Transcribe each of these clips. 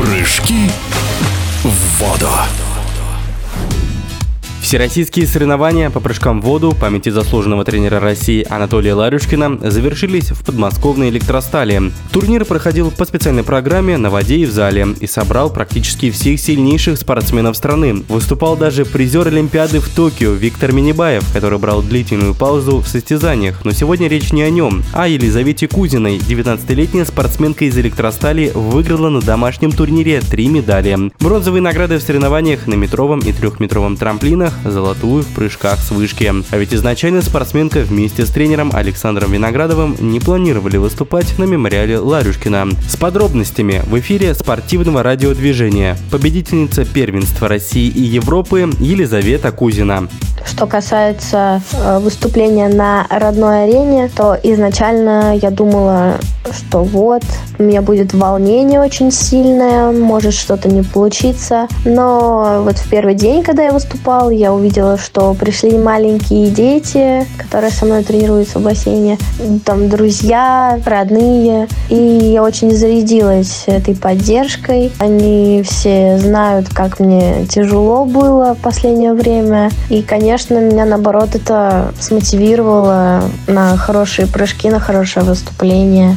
Прыжки в воду. Всероссийские соревнования по прыжкам в воду памяти заслуженного тренера России Анатолия Ларюшкина завершились в подмосковной электростали. Турнир проходил по специальной программе на воде и в зале и собрал практически всех сильнейших спортсменов страны. Выступал даже призер Олимпиады в Токио Виктор Минибаев, который брал длительную паузу в состязаниях. Но сегодня речь не о нем, а о Елизавете Кузиной. 19-летняя спортсменка из электростали выиграла на домашнем турнире три медали. Бронзовые награды в соревнованиях на метровом и трехметровом трамплинах, золотую в прыжках с вышки. А ведь изначально спортсменка вместе с тренером Александром Виноградовым не планировали выступать на мемориале Ларюшкина. С подробностями в эфире спортивного радиодвижения победительница первенства России и Европы Елизавета Кузина. Что касается э, выступления на родной арене, то изначально я думала, что вот, у меня будет волнение очень сильное, может что-то не получиться. Но вот в первый день, когда я выступал, я увидела, что пришли маленькие дети, которые со мной тренируются в бассейне, там друзья, родные. И я очень зарядилась этой поддержкой. Они все знают, как мне тяжело было в последнее время. И, конечно, меня наоборот это смотивировало на хорошие прыжки, на хорошее выступление.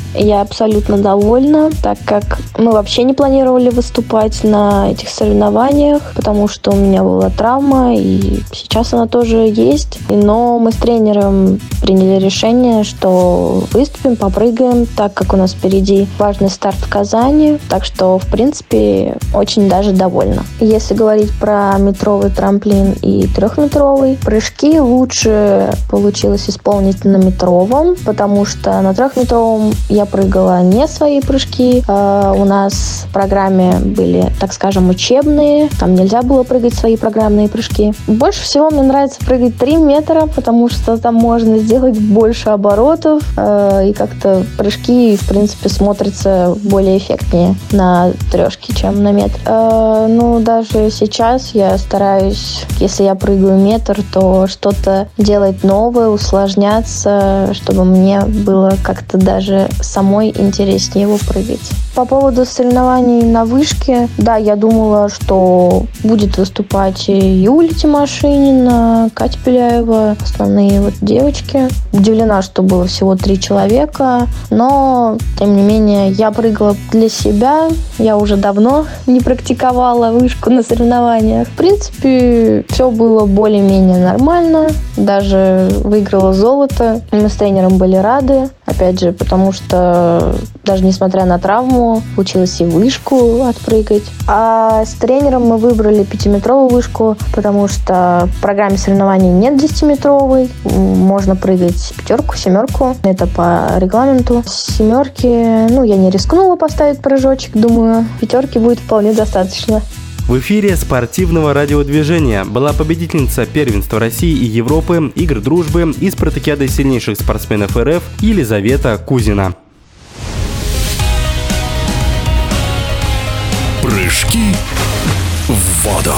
Я абсолютно довольна, так как мы вообще не планировали выступать на этих соревнованиях, потому что у меня была травма, и сейчас она тоже есть. Но мы с тренером приняли решение, что выступим, попрыгаем, так как у нас впереди важный старт в Казани. Так что, в принципе, очень даже довольна. Если говорить про метровый трамплин и трехметровый, прыжки лучше получилось исполнить на метровом, потому что на трехметровом я я прыгала не свои прыжки. А, у нас в программе были, так скажем, учебные. Там нельзя было прыгать свои программные прыжки. Больше всего мне нравится прыгать 3 метра, потому что там можно сделать больше оборотов. А, и как-то прыжки, в принципе, смотрятся более эффектнее на трешке, чем на метр. А, ну, даже сейчас я стараюсь, если я прыгаю метр, то что-то делать новое, усложняться, чтобы мне было как-то даже самой интереснее его прыгать. По поводу соревнований на вышке, да, я думала, что будет выступать Юлия Тимошинина, Катя Пеляева, основные вот девочки. Удивлена, что было всего три человека, но, тем не менее, я прыгала для себя. Я уже давно не практиковала вышку на соревнованиях. В принципе, все было более-менее нормально. Даже выиграла золото. Мы с тренером были рады. Опять же, потому что даже несмотря на травму, получилось и вышку отпрыгать. А с тренером мы выбрали пятиметровую вышку, потому что в программе соревнований нет десятиметровой. Можно прыгать пятерку, семерку. Это по регламенту. Семерки, ну, я не рискнула поставить прыжочек. Думаю, пятерки будет вполне достаточно. В эфире спортивного радиодвижения была победительница первенства России и Европы, игр дружбы и спартакиады сильнейших спортсменов РФ Елизавета Кузина. Прыжки в воду.